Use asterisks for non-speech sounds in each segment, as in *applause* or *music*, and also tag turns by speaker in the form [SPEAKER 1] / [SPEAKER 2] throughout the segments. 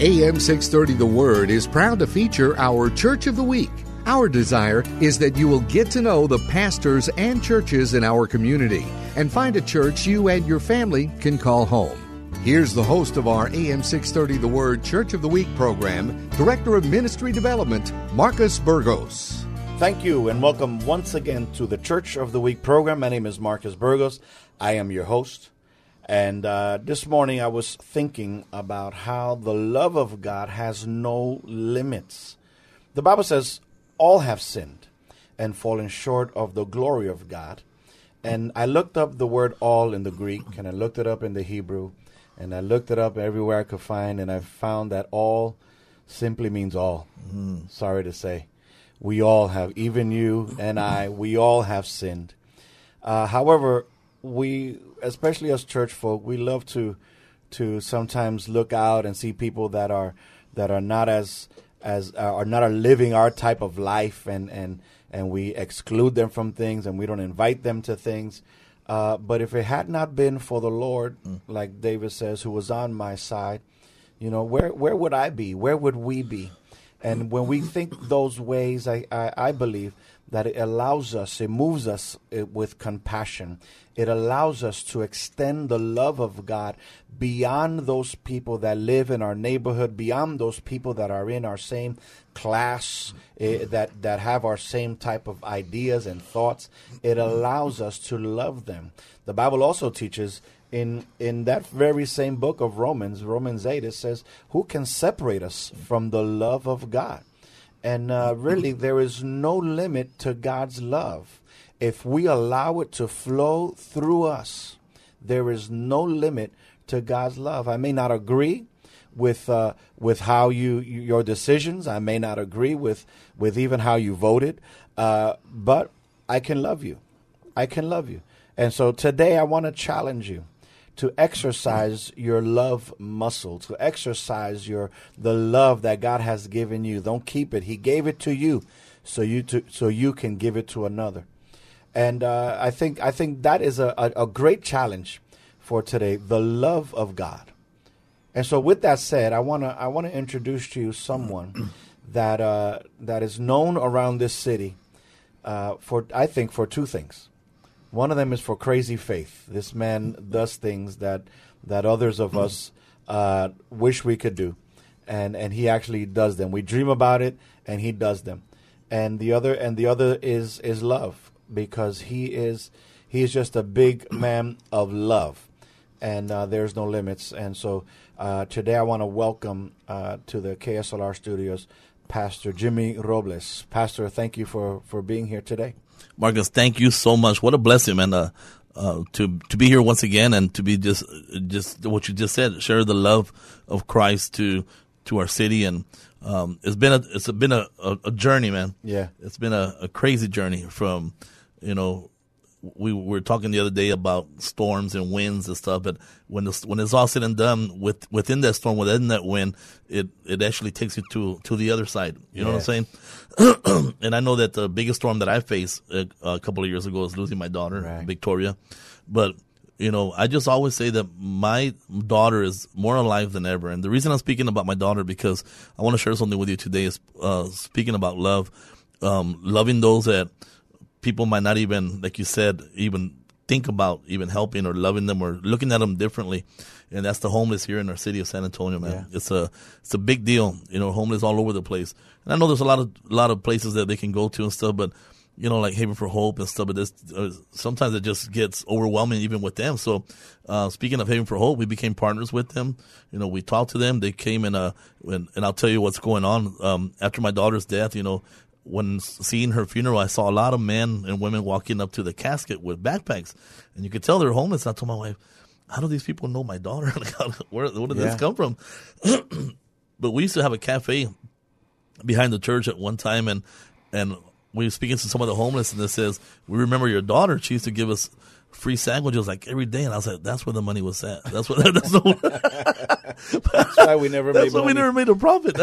[SPEAKER 1] AM 630 The Word is proud to feature our Church of the Week. Our desire is that you will get to know the pastors and churches in our community and find a church you and your family can call home. Here's the host of our AM 630 The Word Church of the Week program, Director of Ministry Development, Marcus Burgos.
[SPEAKER 2] Thank you and welcome once again to the Church of the Week program. My name is Marcus Burgos. I am your host. And uh, this morning I was thinking about how the love of God has no limits. The Bible says, all have sinned and fallen short of the glory of God. And I looked up the word all in the Greek and I looked it up in the Hebrew and I looked it up everywhere I could find and I found that all simply means all. Mm. Sorry to say. We all have, even you and I, we all have sinned. Uh, however, we, especially as church folk, we love to to sometimes look out and see people that are that are not as as uh, are not living our type of life, and and and we exclude them from things, and we don't invite them to things. Uh, but if it had not been for the Lord, mm. like David says, who was on my side, you know, where where would I be? Where would we be? And when we think those ways, I, I, I believe that it allows us, it moves us uh, with compassion. It allows us to extend the love of God beyond those people that live in our neighborhood, beyond those people that are in our same class, uh, that, that have our same type of ideas and thoughts. It allows us to love them. The Bible also teaches in in that very same book of Romans, Romans 8, it says, Who can separate us from the love of God? And uh, really, there is no limit to God's love. If we allow it to flow through us, there is no limit to God's love. I may not agree with uh, with how you your decisions. I may not agree with with even how you voted, uh, but I can love you. I can love you. And so today, I want to challenge you to exercise your love muscle, to exercise your the love that God has given you. Don't keep it. He gave it to you so you to so you can give it to another. And uh, I think I think that is a, a, a great challenge for today, the love of God. And so with that said, I wanna I wanna introduce to you someone *clears throat* that uh, that is known around this city uh, for I think for two things. One of them is for crazy faith. This man does things that that others of us uh, wish we could do, and and he actually does them. We dream about it, and he does them. And the other and the other is is love because he is he is just a big man of love, and uh, there's no limits. And so uh, today I want to welcome uh, to the KSLR studios Pastor Jimmy Robles. Pastor, thank you for for being here today.
[SPEAKER 3] Marcus, thank you so much. What a blessing, man. Uh, uh, to to be here once again and to be just just what you just said, share the love of Christ to to our city, and um, it's been a it's been a, a, a, journey, man.
[SPEAKER 2] Yeah,
[SPEAKER 3] it's been a, a crazy journey from you know we were talking the other day about storms and winds and stuff, but when the, when it's all said and done, with within that storm, within that wind, it it actually takes you to to the other side. You yeah. know what I'm saying? *clears throat* and I know that the biggest storm that I faced a, a couple of years ago was losing my daughter, right. Victoria. But you know, I just always say that my daughter is more alive than ever, and the reason I'm speaking about my daughter because I want to share something with you today is uh, speaking about love, um, loving those that people might not even, like you said, even think about even helping or loving them or looking at them differently. And that's the homeless here in our city of San Antonio, man. Yeah. It's a it's a big deal. You know, homeless all over the place. And I know there's a lot of a lot of places that they can go to and stuff, but you know, like Haven for Hope and stuff. But this uh, sometimes it just gets overwhelming even with them. So, uh, speaking of Haven for Hope, we became partners with them. You know, we talked to them. They came in, uh, and, and I'll tell you what's going on. Um, after my daughter's death, you know, when seeing her funeral, I saw a lot of men and women walking up to the casket with backpacks, and you could tell they're homeless. I told my wife, "How do these people know my daughter? *laughs* where, where did yeah. this come from?" *clears throat* but we used to have a cafe behind the church at one time, and and we were speaking to some of the homeless, and it says, "We remember your daughter. She used to give us." Free sandwiches like every day, and I was like, "That's where the money was at. That's what. *laughs* That's, the, *laughs*
[SPEAKER 2] That's why we never
[SPEAKER 3] that's
[SPEAKER 2] made
[SPEAKER 3] why we never made a profit."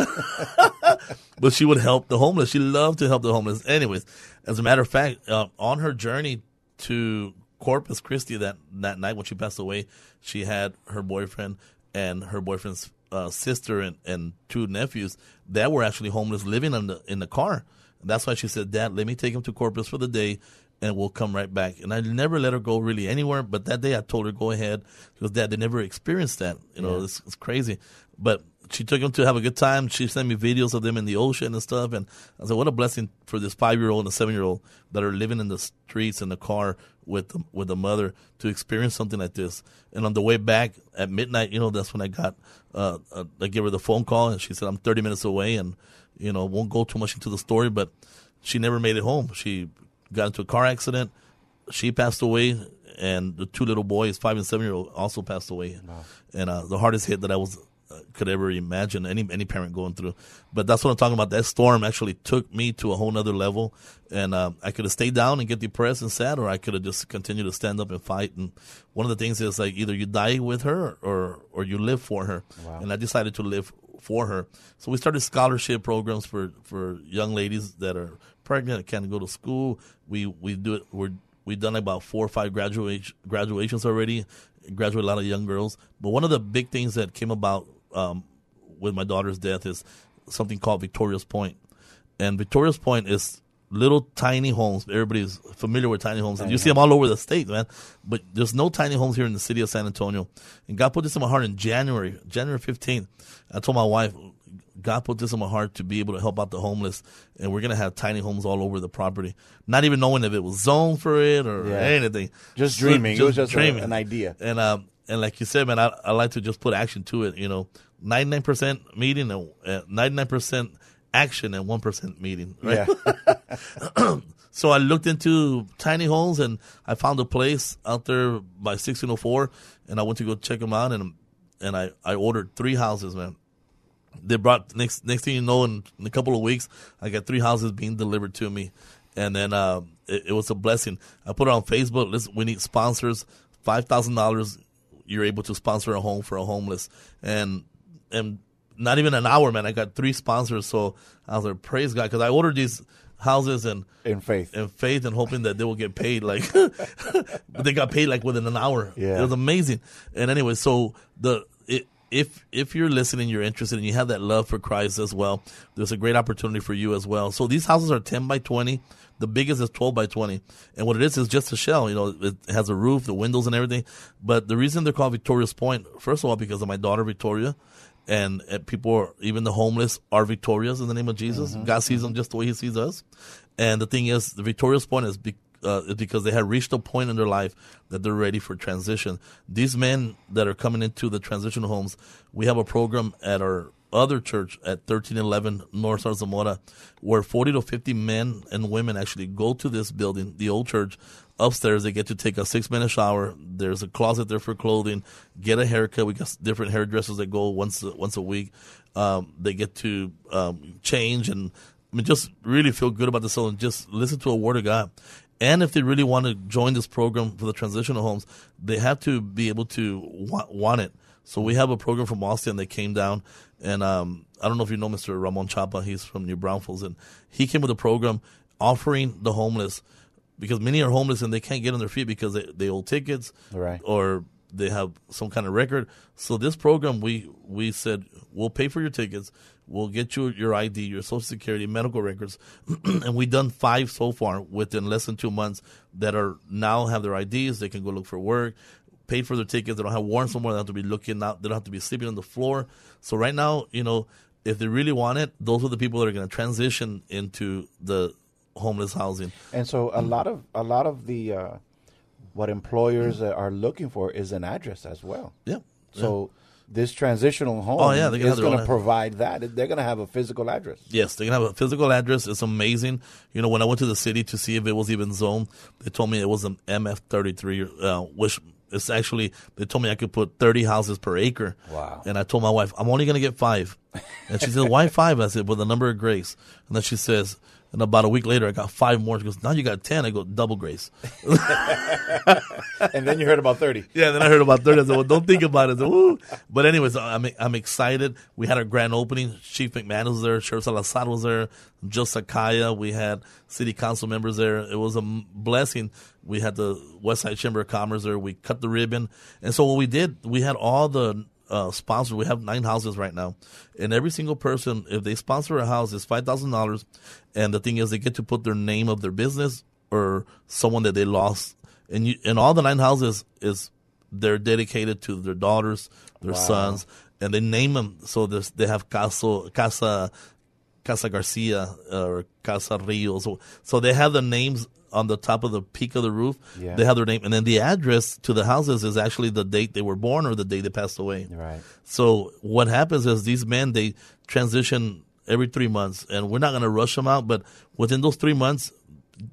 [SPEAKER 3] But she would help the homeless. She loved to help the homeless. Anyways, as a matter of fact, uh, on her journey to Corpus Christi that that night when she passed away, she had her boyfriend and her boyfriend's uh, sister and, and two nephews that were actually homeless, living in the in the car. That's why she said, "Dad, let me take him to Corpus for the day." And we'll come right back. And I never let her go really anywhere. But that day I told her, go ahead. Because dad, they never experienced that. You know, it's, it's crazy. But she took them to have a good time. She sent me videos of them in the ocean and stuff. And I said, what a blessing for this five year old and a seven year old that are living in the streets in the car with the, with the mother to experience something like this. And on the way back at midnight, you know, that's when I got, uh, uh, I gave her the phone call and she said, I'm 30 minutes away and, you know, won't go too much into the story, but she never made it home. She got into a car accident. She passed away, and the two little boys, five and seven year old, also passed away. And uh, the hardest hit that I was could ever imagine any any parent going through. But that's what I'm talking about. That storm actually took me to a whole nother level, and uh, I could have stayed down and get depressed and sad, or I could have just continued to stand up and fight. And one of the things is like either you die with her or or you live for her. And I decided to live for her. So we started scholarship programs for for young ladies that are pregnant and can't go to school. We we do it. We're we've done about four or five graduate graduations already. Graduate a lot of young girls. But one of the big things that came about um, with my daughter's death is something called Victoria's Point, and Victoria's Point is little tiny homes. Everybody's familiar with tiny homes, and you see them all over the state, man. But there's no tiny homes here in the city of San Antonio. And God put this in my heart in January, January 15th. I told my wife, God put this in my heart to be able to help out the homeless, and we're gonna have tiny homes all over the property. Not even knowing if it was zoned for it or
[SPEAKER 2] Yeah.
[SPEAKER 3] anything.
[SPEAKER 2] Just dreaming. It was just a- an idea.
[SPEAKER 3] And um, and like you said, man, I, I like to just put action to it. You know, ninety nine percent meeting and ninety nine percent action and one percent meeting. Right?
[SPEAKER 2] Yeah. *laughs* *laughs*
[SPEAKER 3] So I looked into tiny homes and I found a place out there by 1604 and I went to go check them out and and I, I ordered three houses, man. They brought next next thing you know in, in a couple of weeks I got three houses being delivered to me, and then uh, it, it was a blessing. I put it on Facebook. Listen, we need sponsors. Five thousand dollars, you're able to sponsor a home for a homeless, and and not even an hour, man. I got three sponsors, so I was like, praise God, because I ordered these houses and
[SPEAKER 2] In faith.
[SPEAKER 3] in faith and hoping that they will get paid. Like, but *laughs* they got paid like within an hour.
[SPEAKER 2] Yeah.
[SPEAKER 3] it was amazing. And anyway, so the if if you're listening, you're interested, and you have that love for Christ as well, there's a great opportunity for you as well. So these houses are 10 by 20. The biggest is 12 by 20. And what it is is just a shell. You know, it has a roof, the windows, and everything. But the reason they're called Victoria's Point, first of all, because of my daughter Victoria. And uh, people, are, even the homeless, are victorious in the name of Jesus. God sees them just the way He sees us. And the thing is, the Victoria's Point is be, uh, because they have reached a point in their life that they're ready for transition. These men that are coming into the transition homes, we have a program at our other church at 1311 North Zarzamora, where 40 to 50 men and women actually go to this building, the old church. Upstairs, they get to take a six minute shower. There's a closet there for clothing, get a haircut. We got different hairdressers that go once once a week. Um, they get to um, change and I mean, just really feel good about the soul and just listen to a word of God. And if they really want to join this program for the transitional homes, they have to be able to want, want it. So we have a program from Austin that came down, and um, I don't know if you know Mr. Ramon Chapa. He's from New Braunfels, and he came with a program offering the homeless because many are homeless and they can't get on their feet because they, they owe tickets
[SPEAKER 2] Right.
[SPEAKER 3] or they have some kind of record. So this program, we we said we'll pay for your tickets, we'll get you your ID, your social security, medical records, *clears throat* and we've done five so far within less than two months that are now have their IDs. They can go look for work, paid for their tickets. They don't have warrants somewhere. They have to be looking out. They don't have to be sleeping on the floor. So right now, you know, if they really want it, those are the people that are going to transition into the homeless housing.
[SPEAKER 2] And so a lot of a lot of the uh, what employers uh, are looking for is an address as well.
[SPEAKER 3] Yeah.
[SPEAKER 2] So this transitional home
[SPEAKER 3] Oh, yeah, they can have
[SPEAKER 2] is going to provide that. They're going to have a physical address.
[SPEAKER 3] Yes, they're going to have a physical address. It's amazing. You know, when I went to the city to see if it was even zoned, they told me it was an MF33, uh, which is actually, they told me I could put 30 houses per acre.
[SPEAKER 2] Wow.
[SPEAKER 3] And I told my wife, I'm only going to get five. And she said, why five? I said, well, the number of grace. And then she says, and about a week later, I got five more. She goes, now you got 10. I go, double grace. *laughs*
[SPEAKER 2] and then you heard about 30.
[SPEAKER 3] Yeah, then I heard about 30. I said, well, don't think about it. Said. But anyways, I'm, I'm excited. We had our grand opening. Chief McManus was there. Sheriff Salazar was there. Joe Sakaya. We had city council members there. It was a blessing. We had the West Side Chamber of Commerce there. We cut the ribbon. And so what we did, we had all the uh, sponsors. We have nine houses right now, and every single person, if they sponsor a house, is five thousand dollars. And the thing is, they get to put their name of their business or someone that they lost. And you, and all the nine houses is they're dedicated to their daughters, their wow. sons, and they name them. So they have Casa Casa Casa Garcia or Casa Rios. So, so they have the names on the top of the peak of the roof. Yeah. They have their name, and then the address to the houses is actually the date they were born or the day they passed away.
[SPEAKER 2] Right.
[SPEAKER 3] So what happens is these men they transition every three months, and we're not going to rush them out, but within those three months,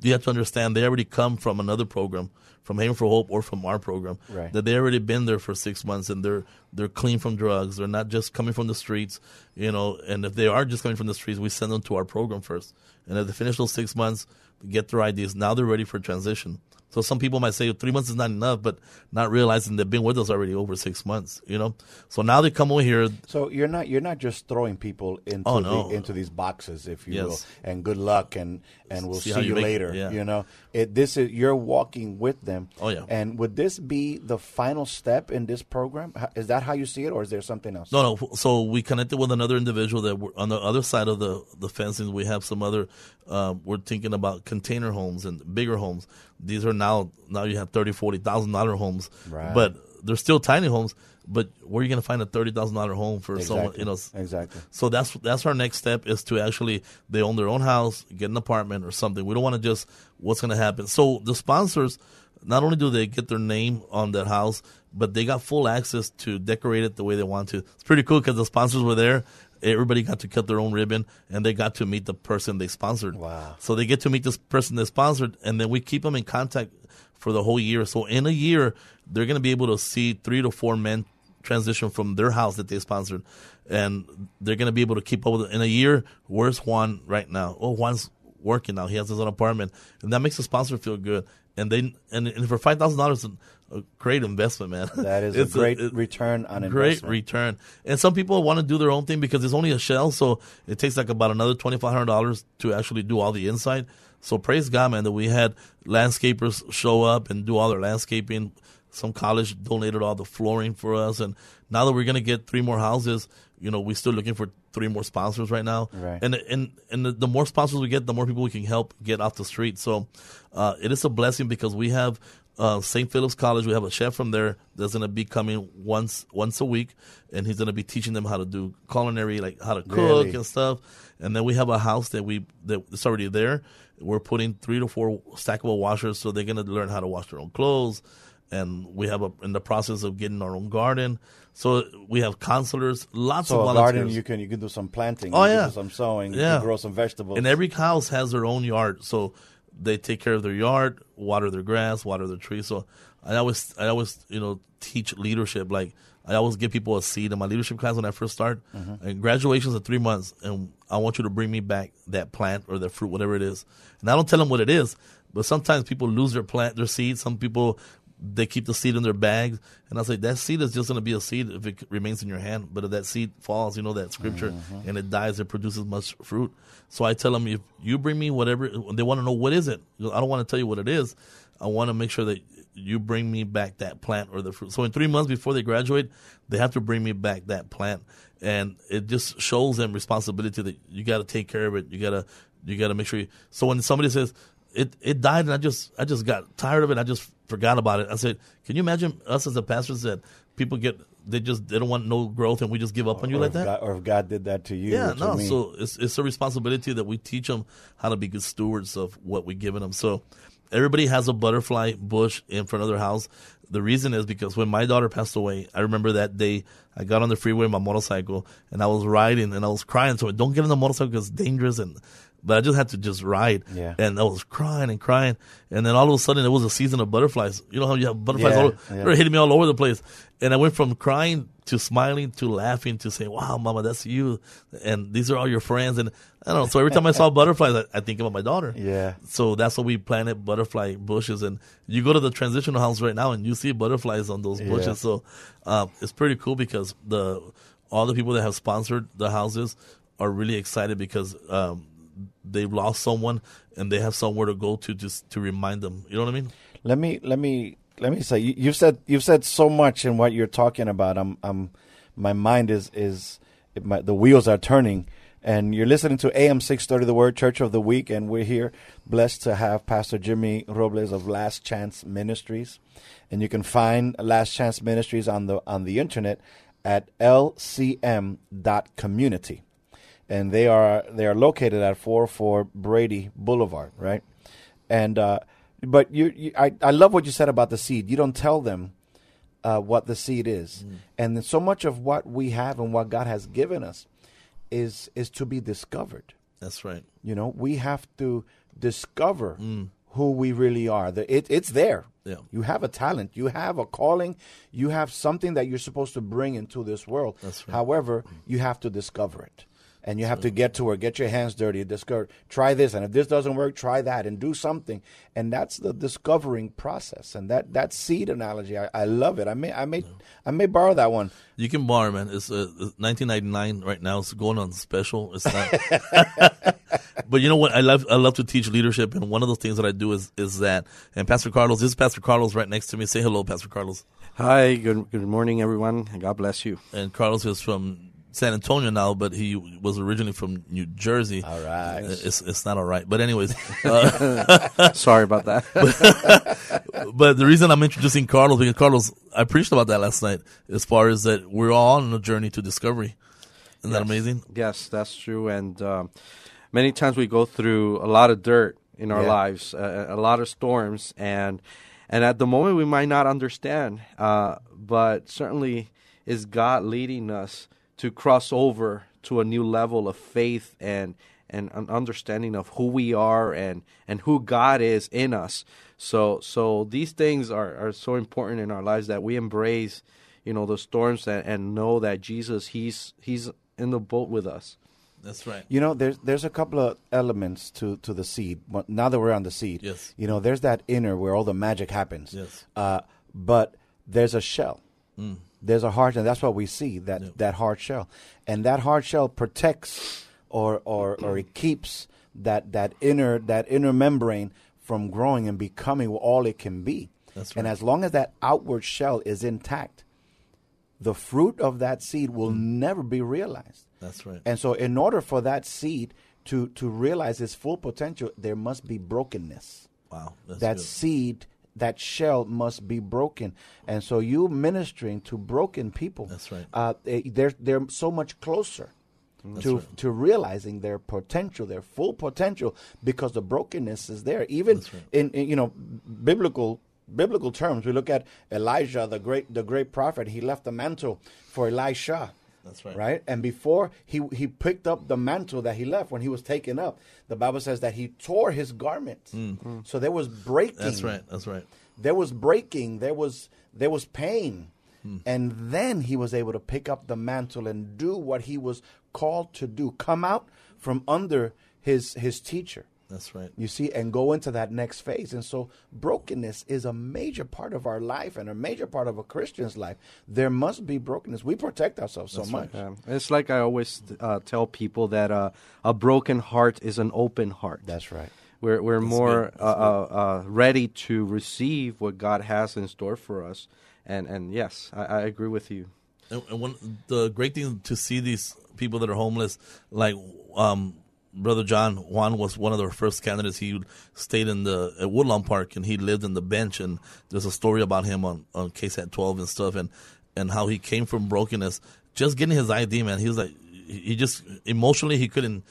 [SPEAKER 3] you have to understand they already come from another program, from Haven for Hope or from our program.
[SPEAKER 2] Right.
[SPEAKER 3] That they already been there for six months and they're they're clean from drugs. They're not just coming from the streets, you know. And if they are just coming from the streets, we send them to our program first. And if they finish those six months, get their ideas. Now they're ready for transition. So some people might say three months is not enough, but not realizing they've been with us already over six months. You know, so now they come over here.
[SPEAKER 2] So you're not you're not just throwing people into
[SPEAKER 3] oh, no.
[SPEAKER 2] the, into these boxes, if you yes. will, and good luck, and and we'll see, see you, you later. Yeah. You know, it, this is you're walking with them.
[SPEAKER 3] Oh yeah.
[SPEAKER 2] And would this be the final step in this program? Is that how you see it, or is there something else?
[SPEAKER 3] No, no. So we connected with another individual that we're on the other side of the the fencing. We have some other. Uh, we're thinking about container homes and bigger homes these are now now you have thirty forty thousand dollar homes,
[SPEAKER 2] right.
[SPEAKER 3] but they're still tiny homes. But where are you going to find a thirty thousand dollar home for
[SPEAKER 2] exactly.
[SPEAKER 3] someone? You know,
[SPEAKER 2] exactly.
[SPEAKER 3] So that's that's our next step is to actually they own their own house, get an apartment or something. We don't want to just what's going to happen. So the sponsors, not only do they get their name on that house, but they got full access to decorate it the way they want to. It's pretty cool because the sponsors were there everybody got to cut their own ribbon and they got to meet the person they sponsored.
[SPEAKER 2] Wow.
[SPEAKER 3] So they get to meet this person they sponsored and then we keep them in contact for the whole year. So in a year, they're going to be able to see three to four men transition from their house that they sponsored and they're going to be able to keep up with it. In a year, where's Juan right now? Oh, Juan's working now. He has his own apartment and that makes the sponsor feel good. And they, and, and for $5,000, a great investment, man.
[SPEAKER 2] That is *laughs* it's a great a, return on
[SPEAKER 3] investment. Great return. And some people want to do their own thing because it's only a shell, so it takes like about another twenty five hundred dollars to actually do all the inside. So praise God, man, that we had landscapers show up and do all their landscaping. Some college donated all the flooring for us, and now that we're gonna get three more houses, you know, we're still looking for three more sponsors right now.
[SPEAKER 2] Right.
[SPEAKER 3] And and and the, the, more sponsors we get, the more people we can help get off the street. So uh, it is a blessing because we have uh, St. Philip's College. We have a chef from there that's going to be coming once once a week, and he's going to be teaching them how to do culinary, like how to cook really? and stuff. And then we have a house that we that's already there. We're putting three to four stackable washers, so they're going to learn how to wash their own clothes. And we have a, in the process of getting our own garden. So we have counselors, lots
[SPEAKER 2] so
[SPEAKER 3] of
[SPEAKER 2] volunteers. garden you can you can do some planting.
[SPEAKER 3] Oh yeah,
[SPEAKER 2] some sowing. Yeah, grow some vegetables.
[SPEAKER 3] And every house has their own yard, so they take care of their yard, water their grass, water their trees. So I always, I always, you know, teach leadership. Like I always give people a seed in my leadership class when I first start. Mm-hmm. And graduation's in three months, and I want you to bring me back that plant or that fruit, whatever it is. And I don't tell them what it is, but sometimes people lose their plant, their seed. Some people they keep the seed in their bags. And I say, that seed is just going to be a seed if it remains in your hand. But if that seed falls, you know, that scripture, mm-hmm. and it dies, it produces much fruit. So I tell them, if you bring me whatever, they want to know what is it. I don't want to tell you what it is. I want to make sure that you bring me back that plant or the fruit. So in three months before they graduate, they have to bring me back that plant. And it just shows them responsibility that you got to take care of it. You got to, you got to make sure you, so when somebody says, it, it died and I just, I just got tired of it. I just forgot about it. I said, can you imagine us as a pastors that people get they just they don't want no growth and we just give up on you
[SPEAKER 2] or
[SPEAKER 3] like that?
[SPEAKER 2] God, or if God did that to you,
[SPEAKER 3] yeah, no. So it's it's a responsibility that we teach them how to be good stewards of what we're giving them. So everybody has a butterfly bush in front of their house. The reason is because when my daughter passed away, I remember that day I got on the freeway with my motorcycle and I was riding and I was crying. So don't get on the motorcycle because it's dangerous and but I just had to just ride.
[SPEAKER 2] Yeah.
[SPEAKER 3] And I was crying and crying. And then all of a sudden, it was a season of butterflies. You know how you have butterflies?
[SPEAKER 2] Yeah,
[SPEAKER 3] all,
[SPEAKER 2] yeah.
[SPEAKER 3] They were hitting me all over the place. And I went from crying to smiling to laughing to saying, "Wow, Mama, that's you," and these are all your friends, and I don't know. So every time I saw *laughs* butterflies, I, I think about my daughter.
[SPEAKER 2] Yeah.
[SPEAKER 3] So that's why we planted butterfly bushes, and you go to the transitional house right now, and you see butterflies on those bushes.
[SPEAKER 2] Yeah.
[SPEAKER 3] So um, it's pretty cool because the all the people that have sponsored the houses are really excited because um, they've lost someone and they have somewhere to go to just to remind them. You know what I mean?
[SPEAKER 2] Let me let me let me say you, you've said you've said so much in what you're talking about. I'm I'm my mind is is my, the wheels are turning. And you're listening to AM 630 The Word Church of the Week, and we're here blessed to have Pastor Jimmy Robles of Last Chance Ministries. And you can find Last Chance Ministries on the on the internet at lcm.community. And they are they are located at 44 Brady Boulevard, right? And uh, but you, you I, I love what you said about the seed. You don't tell them uh, what the seed is, and so much of what we have and what God has given us is is to be discovered.
[SPEAKER 3] That's right.
[SPEAKER 2] You know, we have to discover who we really are. The, it, it's there.
[SPEAKER 3] Yeah.
[SPEAKER 2] You have a talent. You have a calling. You have something that you're supposed to bring into this world.
[SPEAKER 3] That's right.
[SPEAKER 2] However, you have to discover it. And you have to get to work, get your hands dirty, discover, try this, and if this doesn't work, try that, and do something. And that's the discovering process. And that, that seed analogy, I, I love it. I may, I may, I may borrow that one.
[SPEAKER 3] You can borrow, man. It's uh, 1999 right now. It's going on special. It's not. *laughs* but you know what? I love I love to teach leadership, and one of those things that I do is is that. And Pastor Carlos, this is Pastor Carlos right next to me. Say hello, Pastor Carlos.
[SPEAKER 4] Hi, good good morning, everyone. and God bless you.
[SPEAKER 3] And Carlos is from San Antonio now, but he was originally from New Jersey.
[SPEAKER 2] All right.
[SPEAKER 3] Uh, It's it's not all right, but anyways. *laughs* Uh, *laughs*
[SPEAKER 4] Sorry about that. *laughs*
[SPEAKER 3] but the reason I'm introducing Carlos because Carlos, I preached about that last night. As far as that, we're all on a journey to discovery. Isn't that amazing?
[SPEAKER 4] yes, that's true. And um, many times we go through a lot of dirt in our
[SPEAKER 2] Yeah.
[SPEAKER 4] lives, uh, a lot of storms, and and at the moment we might not understand, uh, but certainly is God leading us to cross over to a new level of faith and and an understanding of who we are and and who God is in us. So so these things are, are so important in our lives that we embrace, you know, the storms and, and know that Jesus he's he's in the boat with us.
[SPEAKER 3] That's right.
[SPEAKER 2] You know, there's there's a couple of elements to to the seed. But now that we're on the seed,
[SPEAKER 3] Yes.
[SPEAKER 2] You know, there's that inner where all the magic happens.
[SPEAKER 3] Yes.
[SPEAKER 2] Uh, but there's a shell. There's a heart, and that's what we see that that hard shell, and that hard shell protects or or or it keeps that that inner that inner membrane from growing and becoming all it can be.
[SPEAKER 3] That's
[SPEAKER 2] And as long as that outward shell is intact, the fruit of that seed will mm. never be realized.
[SPEAKER 3] That's right.
[SPEAKER 2] And so, in order for that seed to to realize its full potential, there must be brokenness.
[SPEAKER 3] Wow. That's
[SPEAKER 2] that
[SPEAKER 3] good.
[SPEAKER 2] seed, that shell must be broken. And so, you ministering to broken people,
[SPEAKER 3] That's right.
[SPEAKER 2] Uh, they, they're they're so much closer. To, to realizing their potential, their full potential, because the brokenness is there. Even in, in you know biblical biblical terms, we look at Elijah, the great the great prophet. He left the mantle for Elisha.
[SPEAKER 3] That's right.
[SPEAKER 2] Right? And before he he picked up the mantle that he left when he was taken up, the Bible says that he tore his garment. So there was breaking.
[SPEAKER 3] Mm. That's right. That's right.
[SPEAKER 2] There was breaking. There was there was pain.
[SPEAKER 3] Hmm.
[SPEAKER 2] And then he was able to pick up the mantle and do what he was called to do. Come out from under his his teacher.
[SPEAKER 3] That's right.
[SPEAKER 2] You see, and go into that next phase. And so, brokenness is a major part of our life and a major part of a Christian's life. There must be brokenness. We protect ourselves so much.
[SPEAKER 4] Um, it's like I always uh, tell people that uh, a broken heart is an open heart.
[SPEAKER 2] That's right.
[SPEAKER 4] We're we're more uh, uh, uh, ready to receive what God has in store for us, and and yes, I, I agree with you.
[SPEAKER 3] And, and one the great thing to see these people that are homeless, like um, Brother John Juan was one of the first candidates. He stayed in the at Woodlawn Park and he lived in the bench. And there's a story about him on on KSAT 12 and stuff, and and how he came from brokenness. Just getting his ID, man. He was like, he just emotionally he couldn't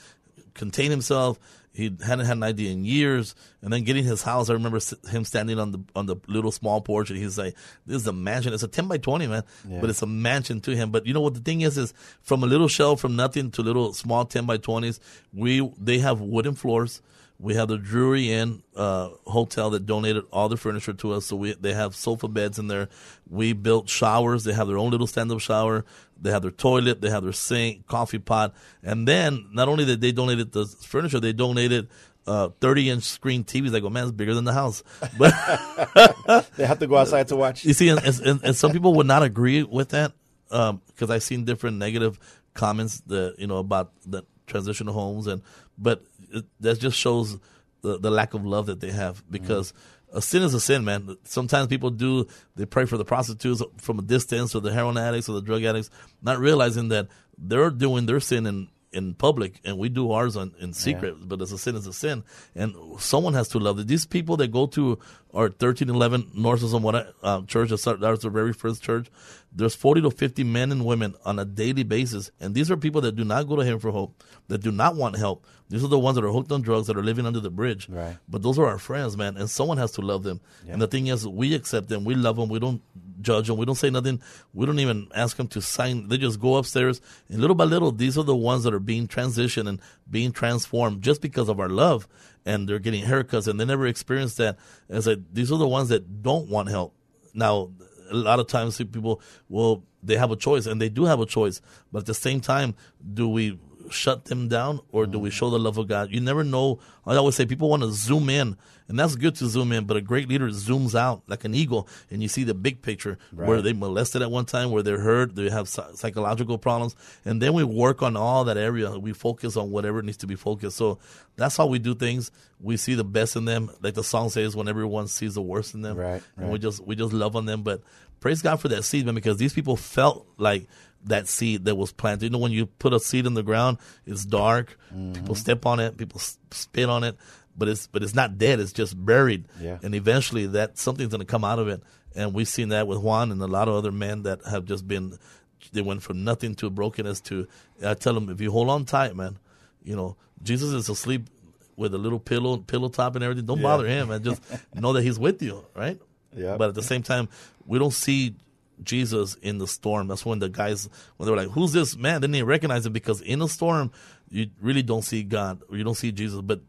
[SPEAKER 3] contain himself. He hadn't had an idea in years, and then getting his house. I remember him standing on the on the little small porch, and he's like, "This is a mansion. It's a ten by twenty, man, but it's a mansion to him." But you know what the thing is? Is from a little shell, from nothing to little small ten by twenties. We they have wooden floors. We have the Drury Inn uh, hotel that donated all the furniture to us, so we they have sofa beds in there. We built showers. They have their own little stand-up shower. They have their toilet. They have their sink, coffee pot, and then not only did they donated the furniture, they donated uh, 30 inch screen TVs. I go, man, it's bigger than the house. *laughs* But *laughs*
[SPEAKER 2] They have to go outside to watch.
[SPEAKER 3] you see, and, and, and some people would not agree with that because I've seen different negative comments that you know about the transitional homes, and but it, that just shows the, the lack of love that they have because. A sin is a sin, man. Sometimes people do, they pray for the prostitutes from a distance or the heroin addicts or the drug addicts, not realizing that they're doing their sin in, in public and we do ours on, in secret, but as a sin is a sin. And someone has to love it. These people that go to our 1311 North of what uh, church, that was the very first church, there's 40 to 50 men and women on a daily basis. And these are people that do not go to Haven for Hope, that do not want help. These are the ones that are hooked on drugs, that are living under the bridge.
[SPEAKER 2] Right.
[SPEAKER 3] But those are our friends, man. And someone has to love them. And the thing is, we accept them. We love them. We don't judge them. We don't say nothing. We don't even ask them to sign. They just go upstairs. And little by little, these are the ones that are being transitioned and being transformed just because of our love. And they're getting haircuts and they never experienced that. And these are the ones that don't want help. Now, a lot of times people, well, they have a choice and they do have a choice. But at the same time, do we shut them down or do we show the love of God? You never know. I always say people want to zoom in, and that's good to zoom in, but a great leader zooms out like an eagle, and you see the big picture where they molested at one time, where they're hurt, they have psychological problems, and then we work on all that area. We focus on whatever needs to be focused. So that's how we do things. We see the best in them, like the song says, when everyone sees the worst in them,
[SPEAKER 2] Right,
[SPEAKER 3] And we just we just love on them. But praise God for that seed, man, because these people felt like that seed that was planted. You know, when you put a seed in the ground, it's dark.
[SPEAKER 2] Mm-hmm.
[SPEAKER 3] People step on it. People spit on it, but it's but it's not dead. It's just buried.
[SPEAKER 2] Yeah.
[SPEAKER 3] And eventually, that something's going to come out of it. And we've seen that with Juan and a lot of other men that have just been. They went from nothing to brokenness to. I tell them, if you hold on tight, man, you know Jesus is asleep with a little pillow pillow top and everything. Don't bother him, and just *laughs* know that He's with you, right?
[SPEAKER 2] Yeah.
[SPEAKER 3] But at the same time, we don't see Jesus in the storm. That's when the guys when they were like, "Who's this man?" They didn't recognize him because in the storm, you really don't see God you don't see Jesus, but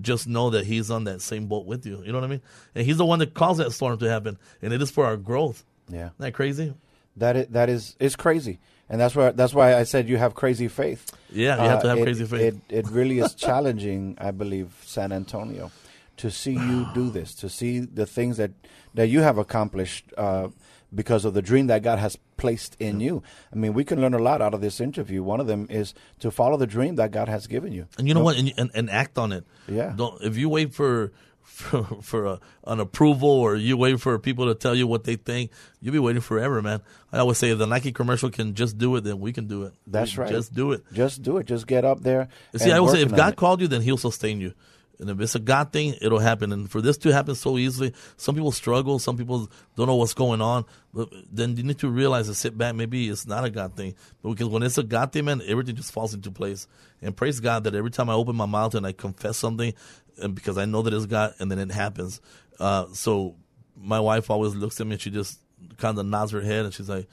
[SPEAKER 3] just know that He's on that same boat with you. You know what I mean? And He's the one that caused that storm to happen, and it is for our growth.
[SPEAKER 2] Yeah.
[SPEAKER 3] Isn't that crazy?
[SPEAKER 2] That is, that is it's crazy, and that's why that's why I said you have crazy faith.
[SPEAKER 3] Yeah, you have to have
[SPEAKER 2] it,
[SPEAKER 3] crazy faith.
[SPEAKER 2] It it really is challenging, I believe, San Antonio, to see you do this, to see the things that that you have accomplished uh, because of the dream that God has placed in you. I mean, we can learn a lot out of this interview. One of them is to follow the dream that God has given you.
[SPEAKER 3] And you know what? And, and, and act on it.
[SPEAKER 2] Yeah.
[SPEAKER 3] Don't if you wait for *laughs* for, for a, an approval or you wait for people to tell you what they think, you'll be waiting forever, man. I always say if the Nike commercial can just do it, then we can do it.
[SPEAKER 2] That's
[SPEAKER 3] We
[SPEAKER 2] right.
[SPEAKER 3] Just do it.
[SPEAKER 2] Just do it. Just get up there.
[SPEAKER 3] See, I always say if God
[SPEAKER 2] it.
[SPEAKER 3] called you, then He'll sustain you. And if it's a God thing, it'll happen. And for this to happen so easily, some people struggle. Some people don't know what's going on. But then you need to realize and sit back. Maybe it's not a God thing. But because when it's a God thing, man, everything just falls into place. And praise God that every time I open my mouth and I confess something, and because I know that it's God, and then it happens. Uh, so my wife always looks at me and she just kind of nods her head and she's like,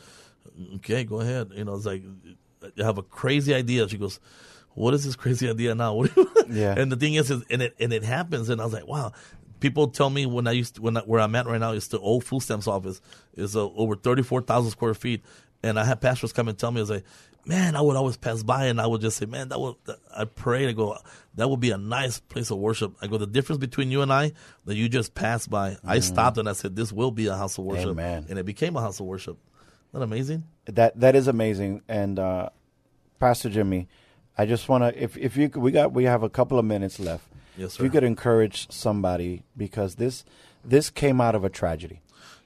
[SPEAKER 3] okay, go ahead. You know, it's like, I have a crazy idea. She goes, what is this crazy idea now? *laughs* What
[SPEAKER 2] Yeah.
[SPEAKER 3] And the thing is, is and it and it happens, and I was like, wow. People tell me when I used to, when I, where I'm at right now is the old food stamps office is uh, over thirty four thousand square feet, and I had pastors come and tell me, I was like, man, I would always pass by and I would just say, man, that would I pray I go that would be a nice place of worship. I go the difference between you and I that you just passed by. I stopped and I said, this will be a house of worship,
[SPEAKER 2] Mm-hmm. Amen.
[SPEAKER 3] and it became a house of worship. Isn't that amazing?
[SPEAKER 2] That that is amazing. And uh, Pastor Jimmy, I just want to if if you we got we have a couple of minutes left.
[SPEAKER 3] Yes,
[SPEAKER 2] If you could encourage somebody because this this came out of a tragedy.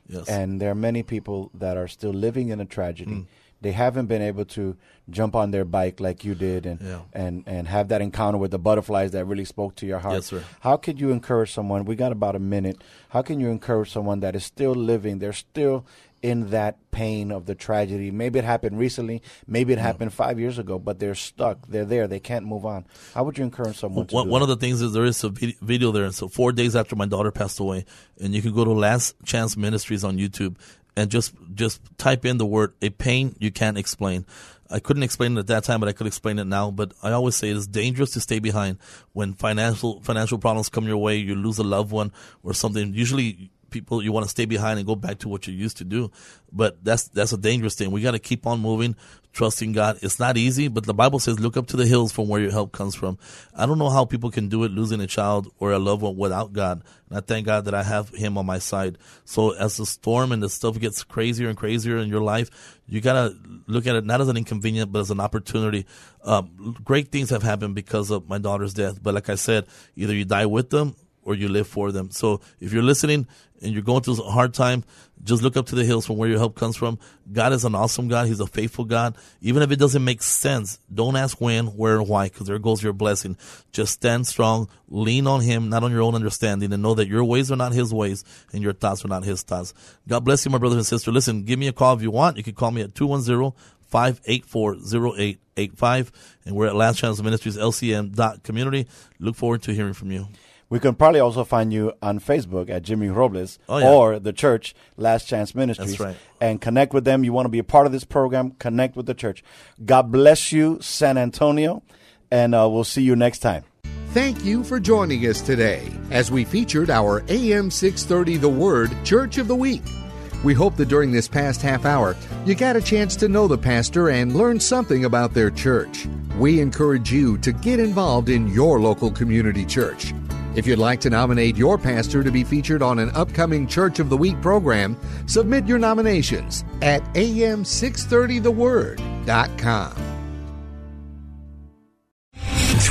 [SPEAKER 3] Yes.
[SPEAKER 2] And there are many people that are still living in a tragedy.
[SPEAKER 3] Mm.
[SPEAKER 2] They haven't been able to jump on their bike like you did and
[SPEAKER 3] Yeah.
[SPEAKER 2] and and have that encounter with the butterflies that really spoke to your heart.
[SPEAKER 3] Yes, sir.
[SPEAKER 2] How could you encourage someone? We got about a minute. How can you encourage someone that is still living? They're still in that pain of the tragedy. Maybe it happened recently. Maybe it happened five years ago, but they're stuck. They're there. They can't move on. How would you encourage someone to
[SPEAKER 3] one,
[SPEAKER 2] do
[SPEAKER 3] one
[SPEAKER 2] that?
[SPEAKER 3] of the things is there is a video there. And so four days after my daughter passed away, and you can go to Last Chance Ministries on YouTube and just just type in the word a pain you can't explain. I couldn't explain it at that time, but I could explain it now. But I always say it's dangerous to stay behind when financial financial problems come your way. You lose a loved one or something. Usually, people you want to stay behind and go back to what you used to do. But that's that's a dangerous thing. We got to keep on moving, trusting God. It's not easy, but the Bible says, "Look up to the hills from where your help comes from." I don't know how people can do it, losing a child or a loved one without God. And I thank God that I have Him on my side. So as the storm and the stuff gets crazier and crazier in your life, you gotta look at it not as an inconvenience, but as an opportunity. Um, great things have happened because of my daughter's death. But like I said, either you die with them or you live for them. So if you're listening and you're going through a hard time, just look up to the hills from where your help comes from. God is an awesome God. He's a faithful God. Even if it doesn't make sense, don't ask when, where, and why, because there goes your blessing. Just stand strong, lean on Him, not on your own understanding, and know that your ways are not His ways and your thoughts are not His thoughts. God bless you, my brothers and sisters. Listen, give me a call if you want. You can call me at 210 584 0885. And we're at Last Chance Ministries, LCM.community. Look forward to hearing from you.
[SPEAKER 2] We can probably also find you on Facebook at Jimmy Robles
[SPEAKER 3] Oh, yeah.
[SPEAKER 2] or the church Last Chance Ministries.
[SPEAKER 3] That's right.
[SPEAKER 2] And connect with them. You want to be a part of this program, connect with the church. God bless you, San Antonio, and uh, we'll see you next time.
[SPEAKER 1] Thank you for joining us today as we featured our AM 630 The Word Church of the Week. We hope that during this past half hour, you got a chance to know the pastor and learn something about their church. We encourage you to get involved in your local community church. If you'd like to nominate your pastor to be featured on an upcoming Church of the Week program, submit your nominations at am630theword.com.